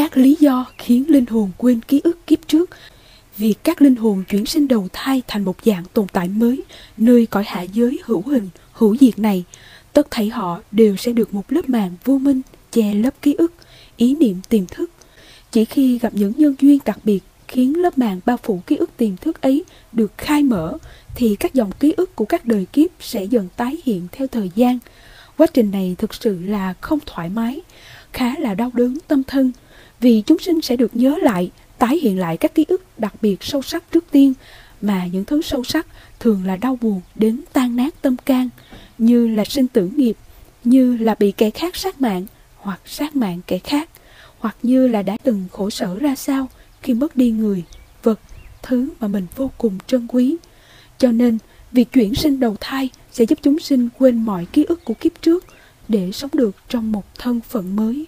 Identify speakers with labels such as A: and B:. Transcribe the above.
A: các lý do khiến linh hồn quên ký ức kiếp trước. Việc các linh hồn chuyển sinh đầu thai thành một dạng tồn tại mới, nơi cõi hạ giới hữu hình, hữu diệt này, tất thảy họ đều sẽ được một lớp màng vô minh che lớp ký ức, ý niệm tiềm thức. Chỉ khi gặp những nhân duyên đặc biệt khiến lớp màng bao phủ ký ức tiềm thức ấy được khai mở thì các dòng ký ức của các đời kiếp sẽ dần tái hiện theo thời gian. Quá trình này thực sự là không thoải mái, khá là đau đớn tâm thân vì chúng sinh sẽ được nhớ lại, tái hiện lại các ký ức đặc biệt sâu sắc trước tiên mà những thứ sâu sắc thường là đau buồn đến tan nát tâm can như là sinh tử nghiệp, như là bị kẻ khác sát mạng hoặc sát mạng kẻ khác hoặc như là đã từng khổ sở ra sao khi mất đi người, vật, thứ mà mình vô cùng trân quý. Cho nên, việc chuyển sinh đầu thai sẽ giúp chúng sinh quên mọi ký ức của kiếp trước để sống được trong một thân phận mới.